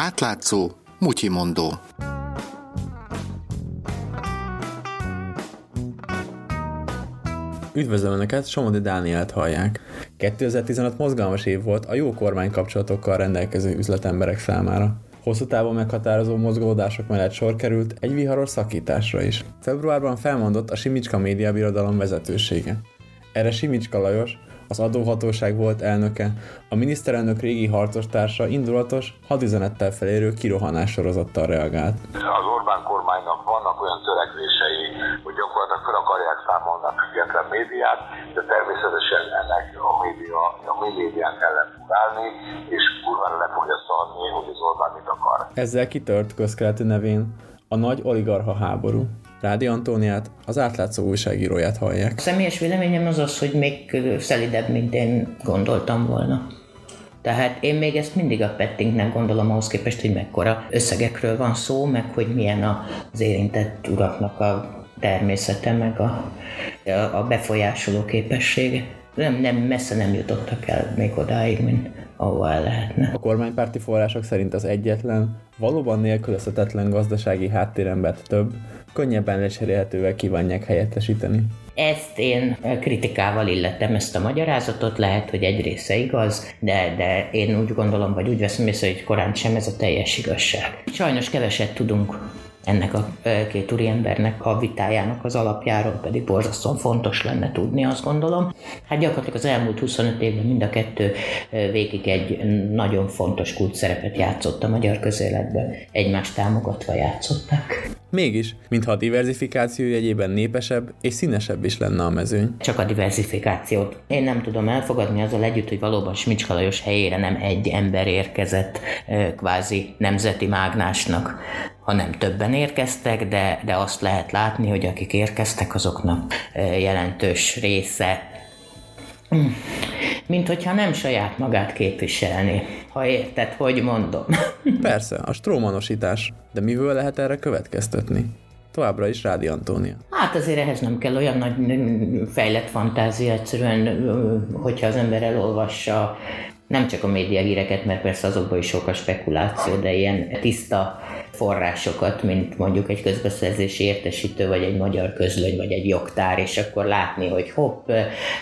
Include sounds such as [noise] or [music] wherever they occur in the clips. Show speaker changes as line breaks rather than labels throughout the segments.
Átlátszó, mutyimondó.
Üdvözlöm Önöket, Somodi Dánielt hallják. 2015 mozgalmas év volt a jó kormány kapcsolatokkal rendelkező üzletemberek számára. Hosszú távon meghatározó mozgolódások mellett sor került egy viharos szakításra is. Februárban felmondott a Simicska Média Birodalom vezetősége. Erre Simicska Lajos, az adóhatóság volt elnöke, a miniszterelnök régi harcostársa indulatos, hadüzenettel felérő kirohanás sorozattal reagált.
Az Orbán kormánynak vannak olyan törekvései, hogy gyakorlatilag fel akarják számolni a független médiát, de természetesen ennek a média, a mi médián ellen fog állni, és kurvára le fogja szarni, hogy az Orbán mit akar.
Ezzel kitört közkeleti nevén a nagy oligarha háború. Rádi Antóniát, az átlátszó újságíróját hallják.
A személyes véleményem az az, hogy még szelidebb, mint én gondoltam volna. Tehát én még ezt mindig a pettingnek gondolom ahhoz képest, hogy mekkora összegekről van szó, meg hogy milyen az érintett uraknak a természete, meg a, a befolyásoló képessége. Nem, nem, messze nem jutottak el még odáig, mint ahova el lehetne.
A kormánypárti források szerint az egyetlen, valóban nélkülözhetetlen gazdasági háttérembert több, könnyebben lecserélhetővel kívánják helyettesíteni.
Ezt én kritikával illetem ezt a magyarázatot, lehet, hogy egy része igaz, de, de én úgy gondolom, vagy úgy veszem észre, hogy korán sem ez a teljes igazság. Sajnos keveset tudunk ennek a két úriembernek a vitájának az alapjáról pedig borzasztóan fontos lenne tudni, azt gondolom. Hát gyakorlatilag az elmúlt 25 évben mind a kettő végig egy nagyon fontos kult szerepet játszott a magyar közéletben, egymást támogatva játszották.
Mégis, mintha a diversifikáció jegyében népesebb és színesebb is lenne a mezőny.
Csak a diversifikációt. Én nem tudom elfogadni azzal együtt, hogy valóban Smicska Lajos helyére nem egy ember érkezett kvázi nemzeti mágnásnak, hanem többen érkeztek, de, de azt lehet látni, hogy akik érkeztek, azoknak jelentős része mint hogyha nem saját magát képviselni, ha érted, hogy mondom. [laughs]
Persze, a strómanosítás. De miből lehet erre következtetni? Továbbra is Rádi Antónia.
Hát azért ehhez nem kell olyan nagy fejlett fantázia, egyszerűen, hogyha az ember elolvassa nem csak a média híreket, mert persze azokban is sok a spekuláció, de ilyen tiszta forrásokat, mint mondjuk egy közbeszerzési értesítő, vagy egy magyar közlöny, vagy egy jogtár, és akkor látni, hogy hopp,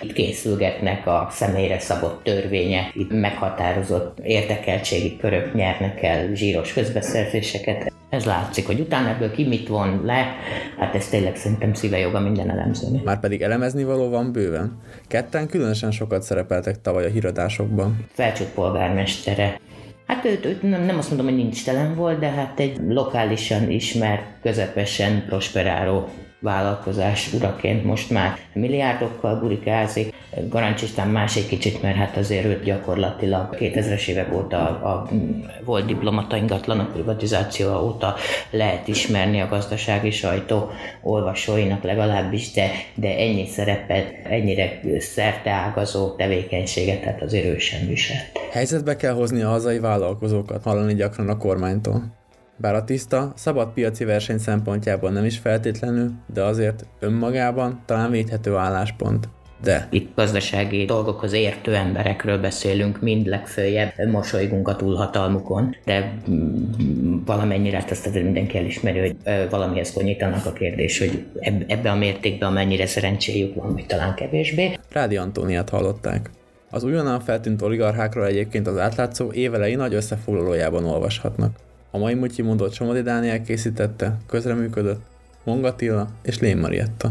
itt készülgetnek a személyre szabott törvények, itt meghatározott érdekeltségi körök nyernek el zsíros közbeszerzéseket. Ez látszik, hogy utána ebből ki mit von le, hát ez tényleg szerintem szíve joga minden elemzőnek.
Már pedig elemezni való van bőven. Ketten különösen sokat szerepeltek tavaly a híradásokban.
Felcsút polgármestere, Hát őt, őt nem, nem azt mondom, hogy nincs telen volt, de hát egy lokálisan ismert, közepesen prosperáló vállalkozás uraként most már milliárdokkal burikázik. Garancs István más egy kicsit, mert hát azért őt gyakorlatilag 2000-es évek óta a, a volt diplomata ingatlanok privatizáció óta lehet ismerni a gazdasági sajtó olvasóinak legalábbis, de, de ennyi szerepet, ennyire szerteágazó tevékenységet, tehát azért ő sem viselt.
Helyzetbe kell hozni a hazai vállalkozókat, hallani gyakran a kormánytól. Bár a tiszta, szabad piaci verseny szempontjából nem is feltétlenül, de azért önmagában talán védhető álláspont. De.
Itt gazdasági dolgokhoz értő emberekről beszélünk, mind legfőjebb mosolygunk a túlhatalmukon, de mm, valamennyire hát azt mindenki elismeri, hogy valamihez konyítanak a kérdés, hogy ebbe a mértékben mennyire szerencséjük van, vagy talán kevésbé.
Rádi Antóniát hallották. Az újonnan feltűnt oligarchákról egyébként az átlátszó évelei nagy összefoglalójában olvashatnak. A mai Mutyi mondott Somodi Dániel készítette, közreműködött Mongatilla és Lén Marietta.